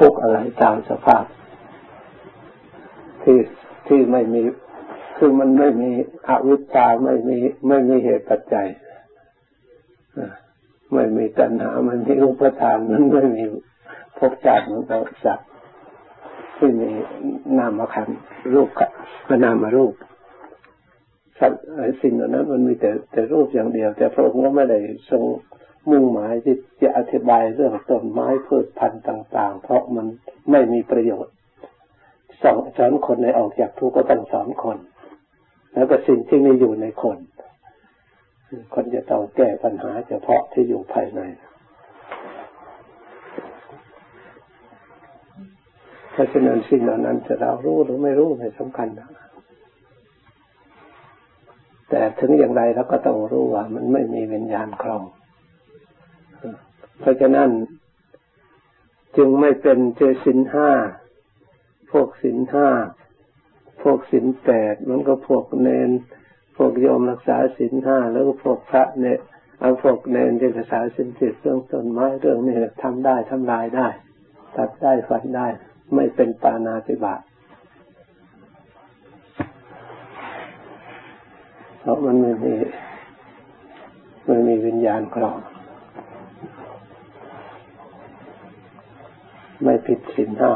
ทุกข์อะไรตามสภาพ ที่ที่ไม่มีคือมันไม่มีอวิชชาไม่มีไม่มีเหตุปัจจัยไม่มีตัณหามันมีอุปทานมันไม่มีภพชาติมันก็สัตว์ที่มีนามขันรูปกับนามรูปสัตว์สิ่งเหล่านั้นมันมีแต่แต่รูปอย่างเดียว แต่พระองค์ก็ไม่ได้ทรง มุ่งหมายที่จะอธิบายเรื่องต้นไม้พืชพันธุ์ต่าง ๆ เพราะมันไม่มีประโยชน์สอนสอนคนในออกจากทุกข์ก็ต้องสอนคน แล้วก็สิ่งที่มีอยู่ในคน คนจะต้องแก้ปัญหาเฉพาะที่อยู่ภายในเพราะฉะนั้นสิ่งเหล่านั้นจะเรารู้หรือไม่รู้ไม่สำคัญนะแต่ถึงอย่างไรเราก็ต้องรู้ว่ามันไม่มีวิญญาณครอง เพราะฉะนั้นจึงไม่เป็นเจสินห้า พวกสินห้า พวกสินแปด มันก็พวกเนน พวกโยมรักษาสินห้า แล้วก็พวกพระเนี่ยเอาพวกเนนที่รักษาสินสิบเรื่องต้นไม้เรื่องนี้ทำได้ทำลายได้ ตัดได้ฟันได้ ไม่เป็นปานาติบาตเพราะมันไม่มีไม่มีวิญญาณครอง ไม่ผิดศีลห้า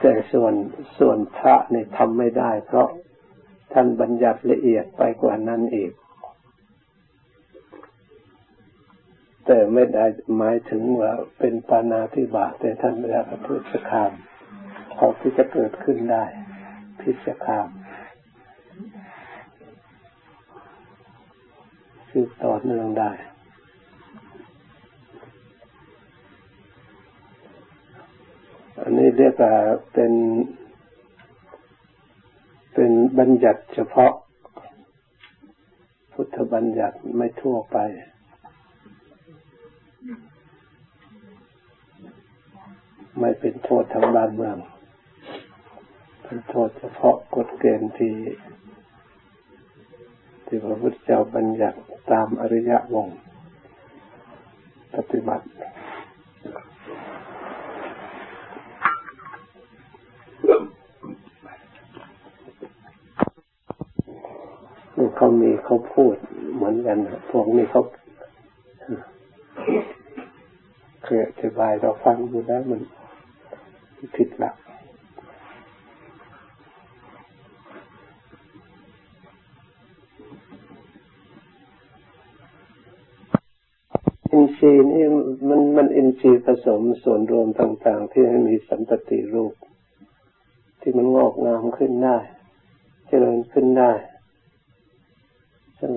แต่ส่วนส่วนพระเนี่ยทำไม่ได้ เพราะท่านบัญญัติละเอียดไปกว่านั้นอีก แต่ไม่ได้หมายถึงว่าเป็นปานาธิบาแต่ท่านไม่ได้ประพฤติคามขอที่จะเกิดขึ้นได้พิสคามคือต่อเนื่องได้ อันนี้เรียกว่าเป็น เป็นบัญญัติเฉพาะ พุทธบัญญัติไม่ทั่วไป ไม่เป็นโทษทางบ้านเมือง เป็นโทษเฉพาะกฎเกณฑ์ที่ ที่พระพุทธเจ้าบัญญัติตามอริยวงปฏิบัตินี่ เขามีเขาพูดเหมือนกันพวกนี้เขาเคยอธิบายเราฟังดูแล้วมันผิดหลักอินทรีย์นี่มันมันอินทรีย์ผสมส่วนรวมต่าง ๆ ที่ให้มีสันตติรูป ที่มันงอกงามขึ้นได้เจริญขึ้นได้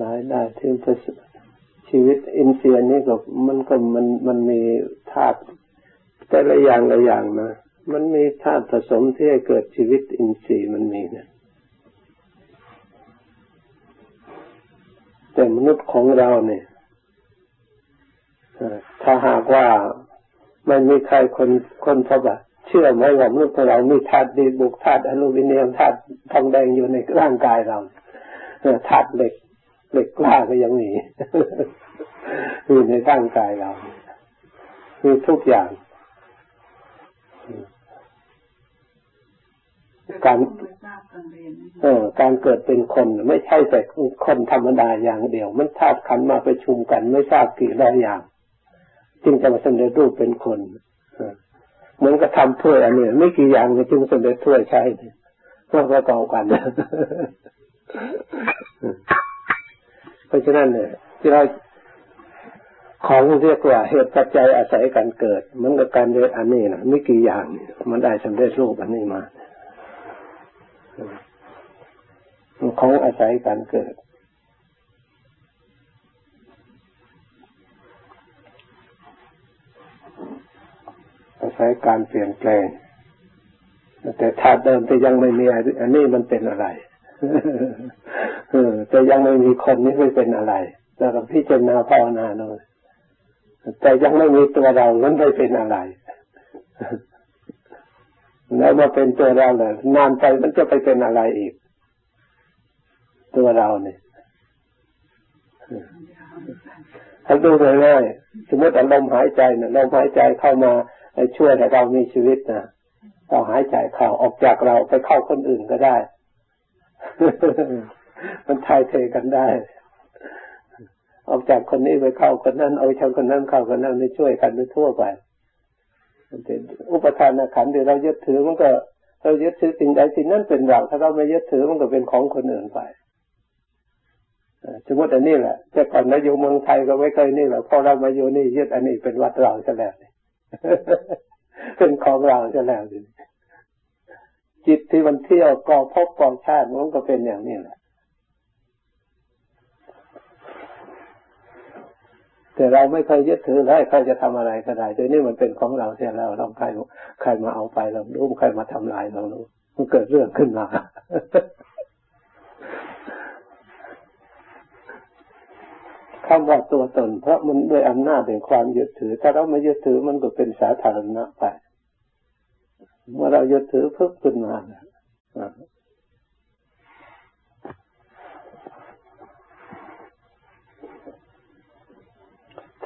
ลายได้ที่ชีวิตอินทรีย์นี่ก็มันก็มันมันมีธาตุแต่ละอย่างละอย่างนะมันมีธาตุผสมที่ให้เกิดชีวิตอินทรีย์มันมีนะแต่มนุษย์ของเราเนี่ยถ้าหากว่าไม่มีใครคนคนพบว่าเชื่อไหมว่ามนุษย์ของเรามีธาตุดีบุกธาตุอลูมิเนียมธาตุทองแดงอยู่ในร่างกายเราธาตุเหล็ก เหล็กกล้าก็ยังมีอยู่ในร่างกายเรามีทุกอย่าง การเออการเกิดเป็นคนไม่ใช่แต่คนธรรมดาอย่างเดียว มันธาตุขันมาประชุมกัน ไม่ทราบกี่ร้อยอย่าง จึงจะมาสำเร็จรูปเป็นคนเหมือนกับทำถ้วยอันนี้ไม่กี่อย่างจึงสำเร็จถ้วยใช่เพื่อประกอบกัน เพราะฉะนั้นเนี่ยที่เราของเรียกว่าเหตุปัจจัยอาศัยการเกิดเหมือนกับการเรียนอันนี้นะไม่กี่อย่างมันได้สำเร็จรูปอันนี้มาของอาศัยการเกิด อาศัยการเปลี่ยนแปลงแต่ถ้าเดิมแต่ยังไม่มีอันนี้มันเป็นอะไร แต่ยังไม่มีคนนี้ไม่เป็นอะไรแล้วก็พิจารณาภาวนาหน่อยแต่ยังไม่มีตัวเรานั้นไม่เป็นอะไร แล้วมาเป็นตัวเราเลยนานไปมันจะไปเป็นอะไรอีก ตัวเราเนี่ยถ้าดูเลยๆสมมติลมหายใจเนี่ยลมหายใจเข้ามาช่วยให้เรามีชีวิตนะเราหายใจเข้าออกจากเราไปเข้าคนอื่นก็ได้ มันทายเทกันได้ออกจากคนนี้ไปเข้าคนนั้นเอาชาวคนนั้นเข้าคนนั้นในช่วยกันไปทั่วไปอุปทานขันธ์ที่เรายึดถือมันก็เรายึดถือสิ่งใดสิ่งนั้นเป็นเราถ้าเราไม่ยึดถือมันก็เป็นของคนอื่นไปสมมติอันนี้แหละแต่ก่อนเราอยู่เมืองไทยก็ไม่เคยนี่แหละพอเรามาอยู่นี่ยึดอันนี้เป็นวัดเราซะแล้วเป็นของเราซะแล้ว จิตที่มันเที่ยวกองพบกองชาติมันก็เป็นอย่างนี้แหละแต่เราไม่เคยยึดถือเลยใครจะทำอะไรก็ได้โดยนี่มันเป็นของเราเสียแล้วเราใครใครมาเอาไปเรารู้ใครมาทำลายเรารู้มันเกิดเรื่องขึ้นมาคำว่าตัวตนเพราะมันด้วยอำนาจแห่งความยึดถือ ถ้าเราไม่ยึดถือมันก็เป็นสาธารณะไป ยึดถือเพิ่มขึ้นมา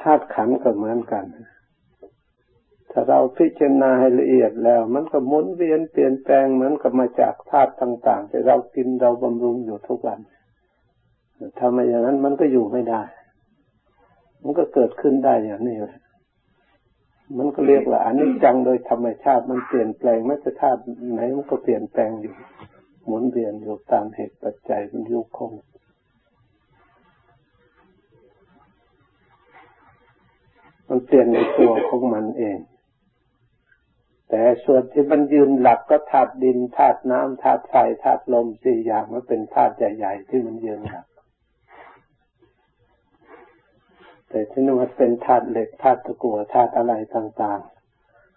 ธาตุขันก็เหมือนกัน ถ้าเราพิจารณาให้ละเอียดแล้ว มันก็หมุนเวียนเปลี่ยนแปลงเหมือนกับมาจากธาตุต่าง ๆ ที่เรากินเราบำรุงอยู่ทุกวัน ถ้าไม่อย่างนั้นมันก็อยู่ไม่ได้ มันก็เกิดขึ้นได้อย่างนี้เลย มันก็เรียกว่าอนิจจังโดยธรรมชาติมันเปลี่ยนแปลงไม่ว่าธาตุไหนมันก็เปลี่ยนแปลงอยู่หมุนเวียนอยู่ตามเหตุปัจจัยมันยุคงมันเปลี่ยนในตัวของมันเอง แต่ส่วนที่มันยืนหลักก็ธาตุดินธาตุน้ำธาตุไฟธาตุลมสี่อย่างมันเป็นธาตุใหญ่ ๆ ที่มันยืนหลัก แต่ที่นี่มันเป็นธาตุเหล็กธาตุตะกั่วธาตุอะไรต่าง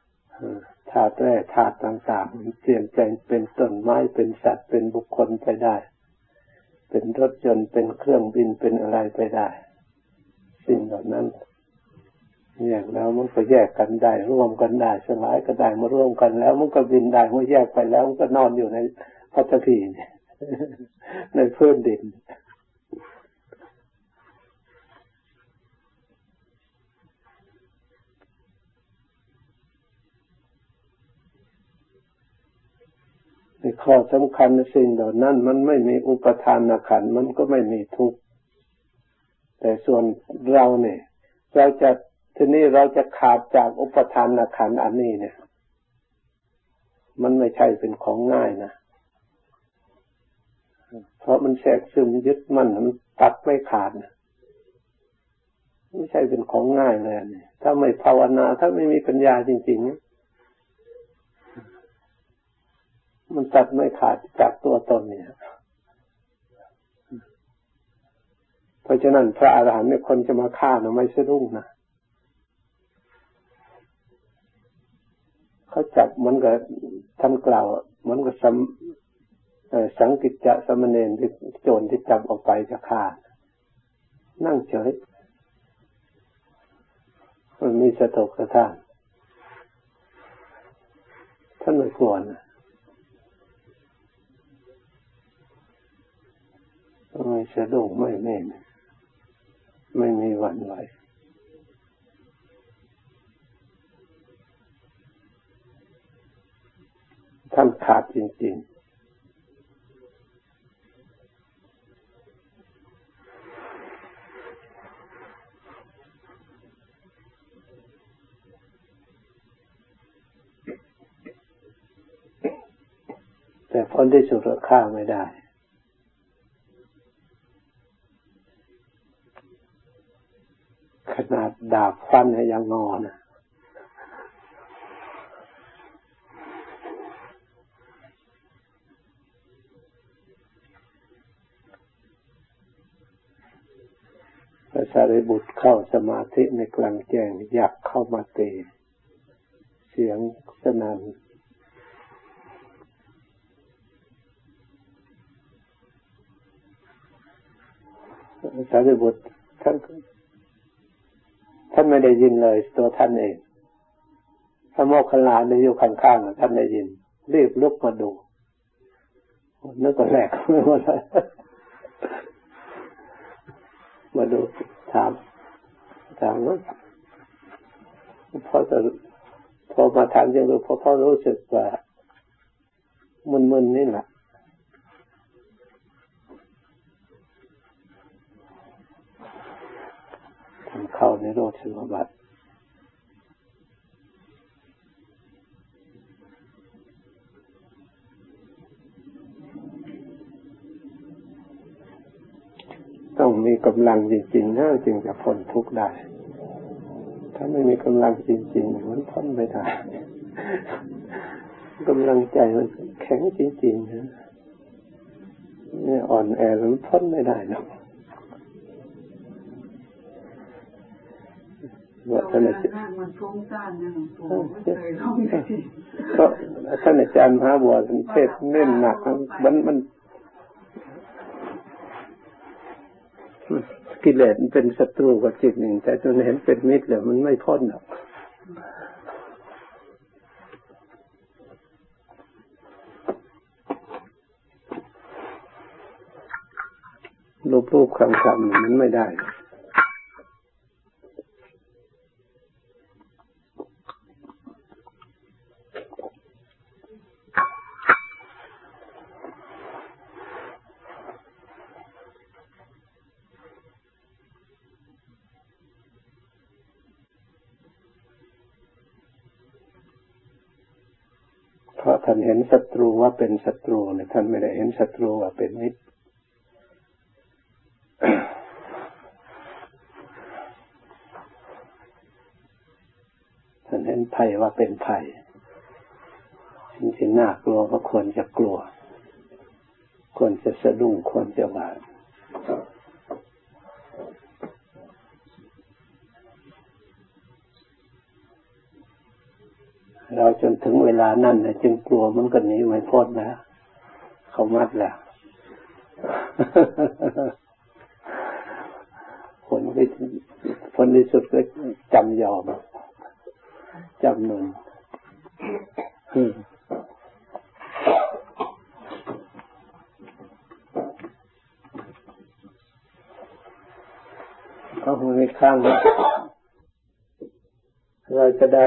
ๆธาตุแร่ธาตุต่างๆมันเปลี่ยนแปลงเป็นต้นไม้เป็นสัตว์เป็นบุคคลไปได้ เป็นรถยนต์เป็นเครื่องบินเป็นอะไรไปได้ สิ่งเหล่านั้นแยกแล้วมันก็แยกกันได้ร่วมกันได้สลายก็ได้มาร่วมกันแล้ว มันก็บินได้เมื่อแยกไปแล้วมันก็นอนอยู่ในพัทพีในพื้นดิน ข้อสำคัญในสิ่งเหล่านั้น มันไม่มีอุปทานขันมันก็ไม่มีทุกข์แต่ส่วนเราเนี่ย เราจะทีนี้เราจะขาดจากอุปทานขันอันนี้เนี่ย มันไม่ใช่เป็นของง่ายนะเพราะมันแทรกซึมยึดมั่นมันตัดไม่ขาดนะไม่ใช่เป็นของง่ายเลยเนี่ยถ้าไม่ภาวนา ถ้าไม่มีปัญญาจริง ๆ มันตัดไม่ขาดจากตัวตนเนี่ย เพราะฉะนั้นพระอาหารหันต์เนี่ยคนจะมาฆ่านะไม่สะดุ้งนะเขาจับมันก็ท่านกล่าวมันก็สัมสังกิจจะสมณเณรที่โจรที่จับออกไปจะฆ่า นั่งเฉยมันมีสตกสะท้านท่านไม่กลัวนะ ไม่สะดุ้งไม่เม่นไม่มีวันไหวท่านขาดจริงๆแต่พ้นที่สุดก็ฆ่าไม่ได้ ดาบฟันยังงอนะพระสารีบุตรเข้าสมาธิในกลางแจ้งอยากเข้ามาเตะเสียงสนัน่นสารีบุตรท่าน ท่านไม่ได้ยินเลยตัวท่านเอง พระโมคคัลลานี่อยู่ข้างๆท่านได้ยิน รีบลุกมาดูนึกว่าแรกไม่ว่าอะไรมาดูถามถามว่าพอจะพอมาถามยังรู้พอพอรู้สึกว่ามึนๆนี่แหละทำ เข้าในโรคสมบัติต้องมีกำลังจริงๆนะจึงจะพ้นทุกข์ได้ ถ้าไม่มีกำลังจริงๆมันพ้นไม่ได้กำลังใจมันแข็งจริงๆนะนี่อ่อนแอมันพ้นไม่ได้นะ ว่าท่านอาจารย์มันฟุ้งซ่านนะหลวงปู่ไม่เคยร้องเลยก็ท่านอาจารย์มหาบัวท่านเทศเน้นหนักมันมันกิเลสมันเป็นศัตรูกับจิตหนึ่ง แต่จนเห็นเป็นมิตรแล้วมันไม่พ้นหรอกรูปรูปคำคำมันไม่ได้ราะ ท่านเห็นศัตรูว่าเป็นศัตรูเนี่ยท่านไม่ได้เห็นศัตรูว่าเป็นมิตรท่านเห็นภัยว่าเป็นภัยสิ่งที่น่ากลัวก็ควรจะกลัว ควรจะสะดุ้งควรจะหวาด เราจนถึงเวลานั้นนะจึงกลัวมันก็หนีไม่พ้นนะเขามัดแล้วผลที่ผลที่สุดก็จำยอมจำนนก็มีข้าง เราจะได้